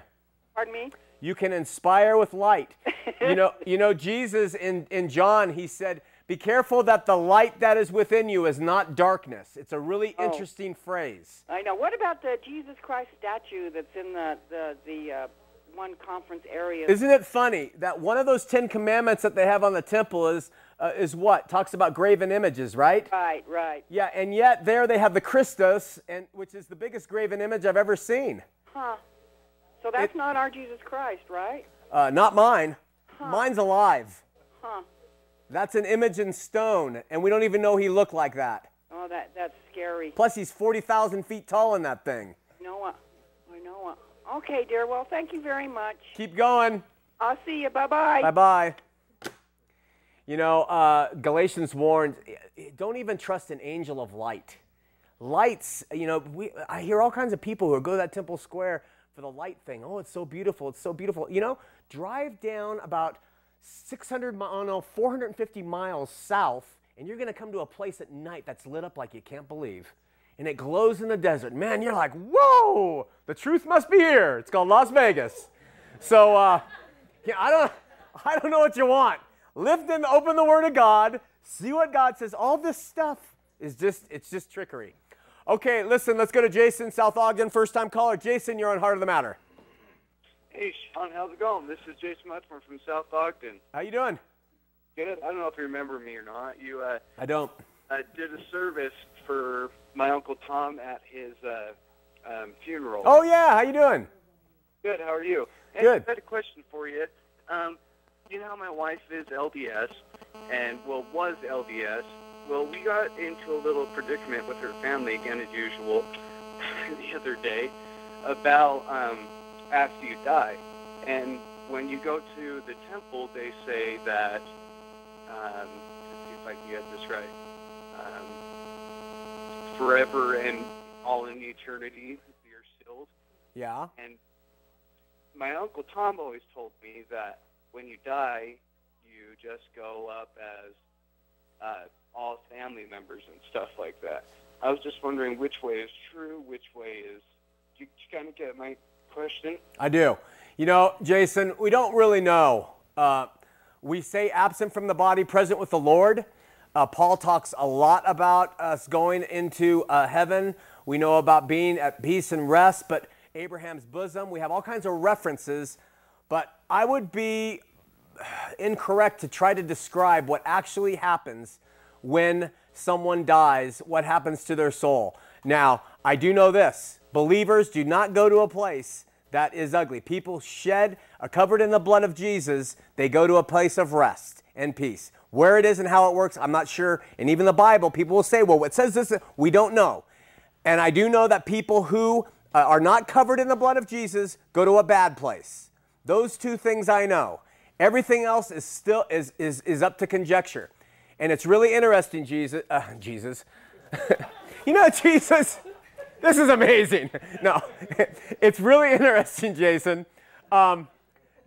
Pardon me. You can inspire with light. you know, you know Jesus in, in John, he said, Be careful that the light that is within you is not darkness. It's a really Oh. interesting phrase. I know. What about the Jesus Christ statue that's in the the the uh, one conference area? Isn't it funny that one of those Ten Commandments that they have on the temple is, uh, is what? Talks about graven images, right? right, right. Yeah, and yet there they have the Christus, and, which is the biggest graven image I've ever seen. Huh. So that's It- not our Jesus Christ, right? Uh, not mine. Mine's alive. Huh. That's an image in stone, and we don't even know he looked like that. Oh, that that's scary. Plus, he's 40,000 feet tall in that thing. Okay, dear. Well, thank you very much. Keep going. I'll see you. Bye bye. Bye bye. You know, uh, Galatians warns don't even trust an angel of light. Lights, you know, we, I hear all kinds of people who go to that Temple Square for the light thing. Oh, it's so beautiful. It's so beautiful. You know, drive down about 600, mi- oh no, 450 miles south, and you're going to come to a place at night that's lit up like you can't believe. And it glows in the desert. Man, you're like, whoa, the truth must be here. It's called Las Vegas. So, uh, yeah, I don't, I don't know what you want. Lift and open the Word of God. See what God says. All this stuff is just, it's just trickery. Okay, listen, let's go to Jason, South Ogden, first time caller. Jason, you're on Heart of the Matter. Hey, Sean, how's it going? This is Jason Mutzmore from South Ogden. How you doing? Good. I don't know if you remember me or not. You uh, I don't. I did a service for my uncle Tom at his uh, um, funeral. Oh yeah, how you doing? Good. How are you? Hey, Good. I had a question for you. Um, you know my wife is LDS, and well was LDS. Well, we got into a little predicament with her family again as usual the other day about um, after you die, and when you go to the temple, they say that. Um, let's see if I can get this right. Um, forever and all in eternity, you're sealed. Yeah. And my uncle Tom always told me that when you die, you just go up as uh, all family members and stuff like that. I was just wondering which way is true, which way is. Do you, kind of get my question? I do. You know, Jason, we don't really know. Uh, we say absent from the body, present with the Lord. Uh, Paul talks a lot about us going into uh, heaven. We know about being at peace and rest, but Abraham's bosom, we have all kinds of references. But I would be incorrect to try to describe what actually happens when someone dies, what happens to their soul. Now, I do know this believers do not go to a place that is ugly. People shed, are covered in the blood of Jesus, they go to a place of rest and peace. Where it is and how it works, I'm not sure. And even the Bible, people will say, well, it says this, we don't know. And I do know that people who uh, are not covered in the blood of Jesus go to a bad place. Those two things I know. Everything else is still is is, is up to conjecture. And it's really interesting, Jesus. Uh, Jesus. you know, Jesus. This is amazing. No, it's really interesting, Jason. Um,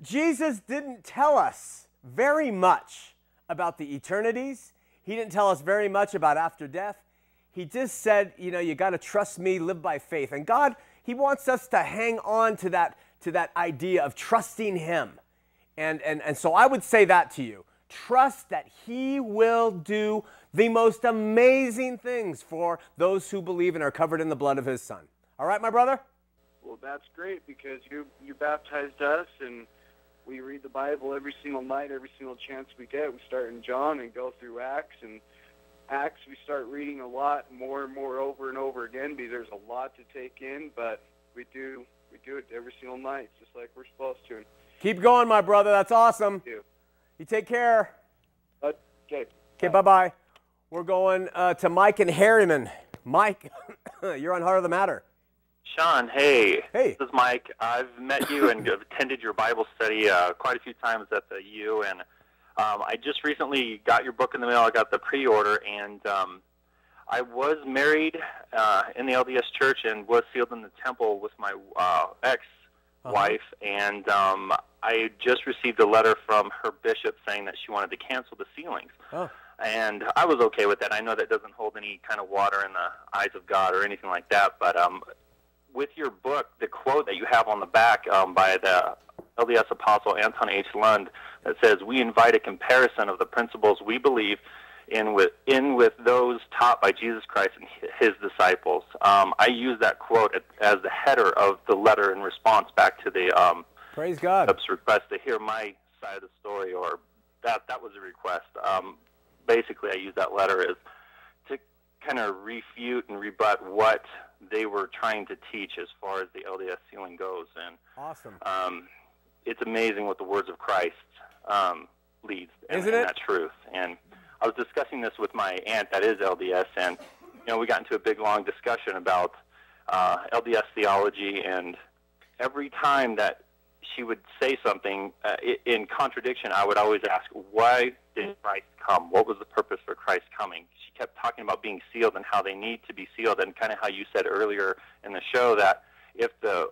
Jesus didn't tell us very much about the eternities. He didn't tell us very much about after death. He just said, you know, you got to trust me, live by faith. And God, He wants us to hang on to that, to that idea of trusting Him. And, and, and so I would say that to you. Trust that He will do the most amazing things for those who believe and are covered in the blood of His Son. All right, my brother? Well, that's great because you you baptized us and we read the Bible every single night, every single chance we get. We start in John and go through Acts and Acts we start reading a lot more and more over and over again because there's a lot to take in, but we do we do it every single night just like we're supposed to. Keep going, my brother. That's awesome. Do. You take care. Okay. Okay, bye bye. We're going uh, to Mike and Herriman. Mike, you're on Heart of the Matter. Sean, hey. Hey. This is Mike. I've met you and attended your Bible study uh, quite a few times at the U, and um, I just recently got your book in the mail. I got the pre-order, and um, I was married uh, in the LDS Church and was sealed in the temple with my uh, ex-wife, and um, I just received a letter from her bishop saying that she wanted to cancel the sealings. Oh. And I was okay with that. I know that doesn't hold any kind of water in the eyes of God or anything like that, but um, with your book, the quote that you have on the back um, by the LDS apostle Anthon H. Lund that says, "We invite a comparison of the principles we believe." In with in with those taught by Jesus Christ and his disciples. Um, I use that quote as the header of the letter in response back to the um, Praise God. request to hear my side of the story, or that that was a request. Um, basically, I use that letter as to kind of refute and rebut what they were trying to teach as far as the LDS sealing goes, and Awesome. um, it's amazing what the words of Christ um, leads and, Isn't and it? that truth. And I was discussing this with my aunt that is LDS, and you know we got into a big long discussion about uh, LDS theology, and every time that she would say something uh, in contradiction, I would always ask, "Why did Christ come? What was the purpose for Christ coming?" She kept talking about being sealed and how they need to be sealed, and kind of how you said earlier in the show that if the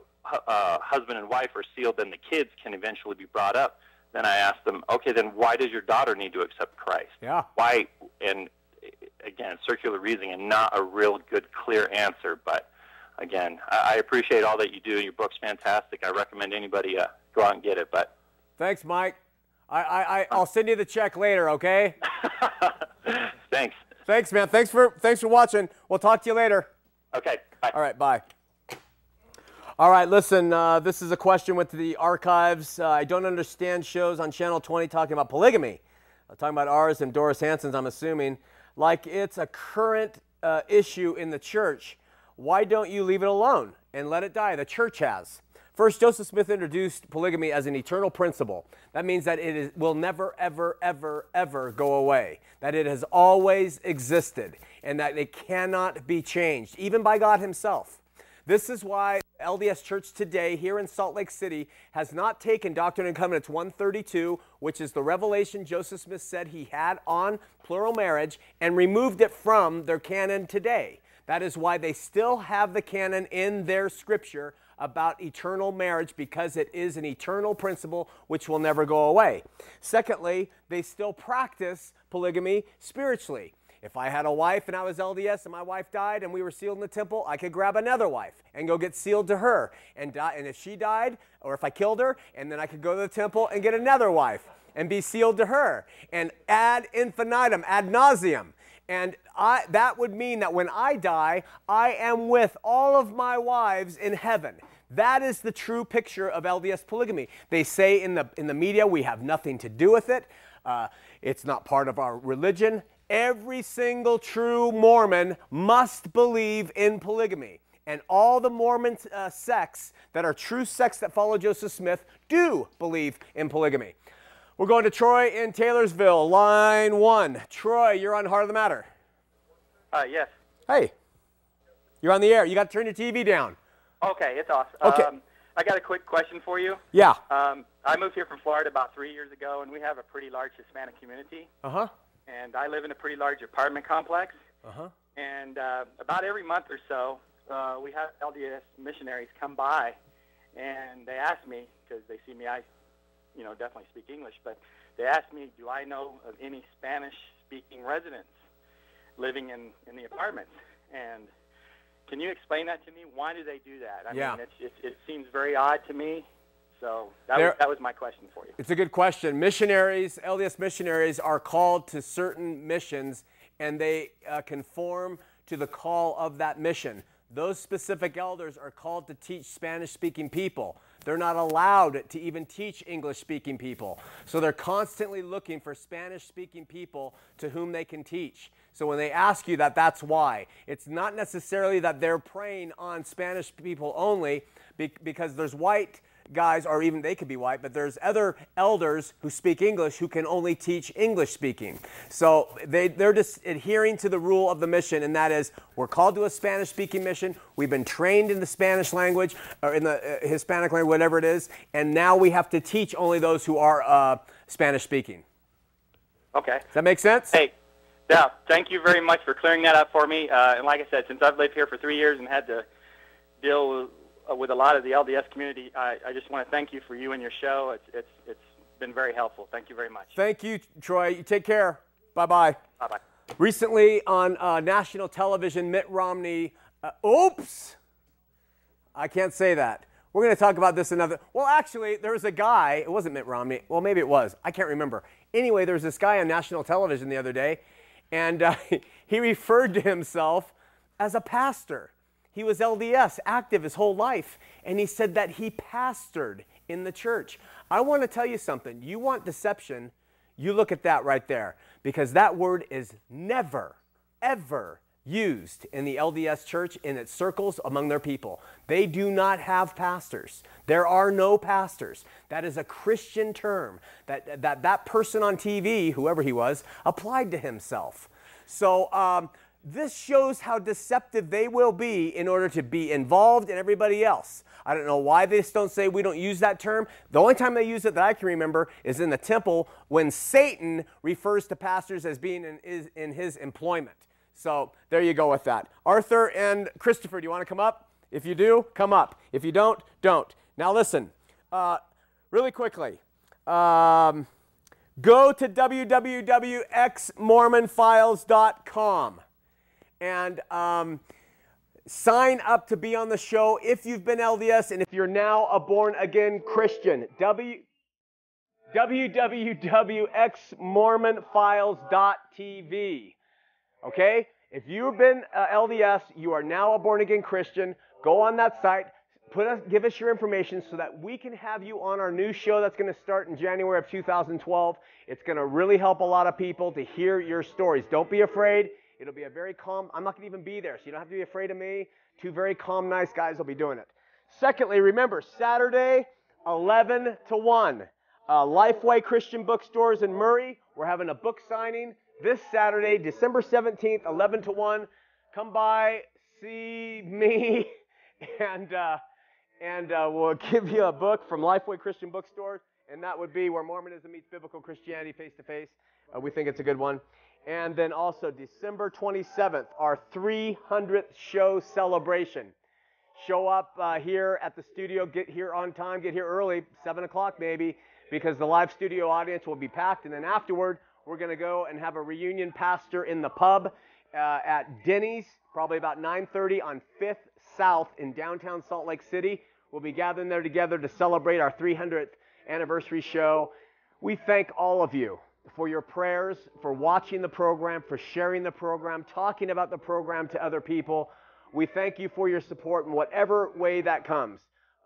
uh, husband and wife are sealed, then the kids can eventually be brought up. Then I asked them, "Okay, then why does your daughter need to accept Christ? Yeah. Why?" And again, circular reasoning and not a real good, clear answer, but again, I, I appreciate all that you do. Your book's fantastic. I recommend anybody uh, go out and get it. But Thanks, Mike. I, I, I I'll send you the check later. Okay. thanks. Thanks, man. Thanks for thanks for watching. We'll talk to you later. Okay. Bye. All right, bye. All right, listen, uh, this is a question with the archives. Uh, I don't understand shows on Channel 20 talking about polygamy. Uh, talking about ours and Doris Hanson's, I'm assuming, like it's a current uh, issue in the church. Why don't you leave it alone and let it die? The church has. First, Joseph Smith introduced polygamy as an eternal principle. That means that it is, will never, ever, ever, ever go away. That it has always existed and that it cannot be changed, even by God Himself. This is why LDS Church today here in Salt Lake City has not taken Doctrine and Covenants 132, which is the revelation Joseph Smith said he had on plural marriage, and removed it from their canon today. That is why they still have the canon in their scripture about eternal marriage because it is an eternal principle which will never go away. Secondly, they still practice polygamy spiritually. If I had a wife and I was LDS and my wife died and we were sealed in the temple, I could grab another wife and go get sealed to her. And, die, and if she died, or if I killed her, and then I could go to the temple and get another wife and be sealed to her. And ad infinitum, ad nauseum. And I, that would mean that when I die, I am with all of my wives in heaven. That is the true picture of LDS polygamy. They say in the, in the media we have nothing to do with it, uh, it's not part of our religion. Every single true Mormon must believe in polygamy. And all the Mormon uh, sects that are true sects that follow Joseph Smith do believe in polygamy. We're going to Troy in Taylorsville, line one. Troy, you're on Heart of the Matter. Uh, yes. Hey, you're on the air. You got to turn your TV down. Okay, it's awesome. Okay. Um, I got a quick question for you. Yeah. Um, I moved here from Florida about three years ago, and we have a pretty large Hispanic community. Uh huh. And I live in a pretty large apartment complex. Uh huh. And uh, about every month or so, uh, we have LDS missionaries come by, and they ask me because they see me. I, you know, definitely speak English, but they ask me, do I know of any Spanish-speaking residents living in in the apartments? And can you explain that to me? Why do they do that? I Yeah. mean, it's, it's, it seems very odd to me. So that There- was, that was my question for you. It's a good question. Missionaries, LDS missionaries, are called to certain missions and they uh, conform to the call of that mission. Those specific elders are called to teach Spanish speaking people. They're not allowed to even teach English speaking people. So they're constantly looking for Spanish speaking people to whom they can teach. So when they ask you that, that's why. It's not necessarily that they're preying on Spanish people only because there's white guys, or even they could be white, but there's other elders who speak English who can only teach English speaking. So they, they're just adhering to the rule of the mission, and that is we're called to a Spanish speaking mission. We've been trained in the Spanish language, or in the uh, Hispanic language, whatever it is, and now we have to teach only those who are uh, Spanish speaking. Okay. Does that make sense? Hey, yeah, thank you very much for clearing that up for me. Uh, and like I said, since I've lived here for three years and had to deal with, with a lot of the LDS community, I, I just want to thank you for you and your show. It's, it's, it's been very helpful. Thank you very much. Thank you, Troy. You take care. Bye bye. Bye bye. Recently on uh, national television, Mitt Romney. Uh, oops! I can't say that. We're going to talk about this another. Well, actually, there was a guy. It wasn't Mitt Romney. Well, maybe it was. I can't remember. Anyway, there was this guy on national television the other day, and uh, he referred to himself as a pastor. He was LDS, active his whole life, and he said that he pastored in the church. I want to tell you something. You want deception, you look at that right there, because that word is never, ever used in the LDS church in its circles among their people. They do not have pastors. There are no pastors. That is a Christian term that that, that person on TV, whoever he was, applied to himself. So um, this shows how deceptive they will be in order to be involved in everybody else. I don't know why they don't say we don't use that term. The only time they use it that I can remember is in the temple when Satan refers to pastors as being in, in his employment. So there you go with that. Arthur and Christopher, do you want to come up? If you do, come up. If you don't, don't. Now listen, uh, really quickly. Um, go to www.xmormonfiles.com and um, sign up to be on the show if you've been LDS and if you're now a born again Christian. W www.xmormonfiles.tv. Okay? If you've been uh, LDS, you are now a born again Christian, go on that site, put us, give us your information so that we can have you on our new show that's going to start in January of 2012. It's going to really help a lot of people to hear your stories. Don't be afraid. It'll be a very calm, I'm not going to even be there, so you don't have to be afraid of me. Two very calm, nice guys will be doing it. Secondly, remember, Saturday, 11 to 1. Uh, Lifeway Christian Bookstores in Murray. We're having a book signing this Saturday, December 17th, 11 to 1. Come by, see me, and, uh, and uh, we'll give you a book from Lifeway Christian Bookstores, and that would be Where Mormonism Meets Biblical Christianity Face to Face. Uh, we think it's a good one. And then also December 27th, our 300th show celebration. Show up uh, here at the studio, get here on time, get here early, 7 o'clock maybe, because the live studio audience will be packed. And then afterward, we're going to go and have a reunion pastor in the pub uh, at Denny's, probably about 9:30 on 5th South in downtown Salt Lake City. We'll be gathering there together to celebrate our 300th anniversary show. We thank all of you for your prayers, for watching the program, for sharing the program, talking about the program to other people. We thank you for your support in whatever way that comes.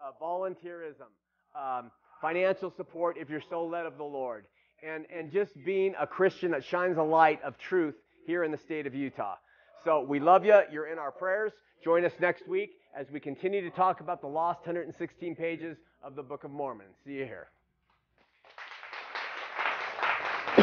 Uh, volunteerism, um, financial support if you're so led of the Lord and, and just being a Christian that shines a light of truth here in the state of Utah. So we love you. You're in our prayers. Join us next week as we continue to talk about the lost 116 pages of the Book of Mormon. See you here.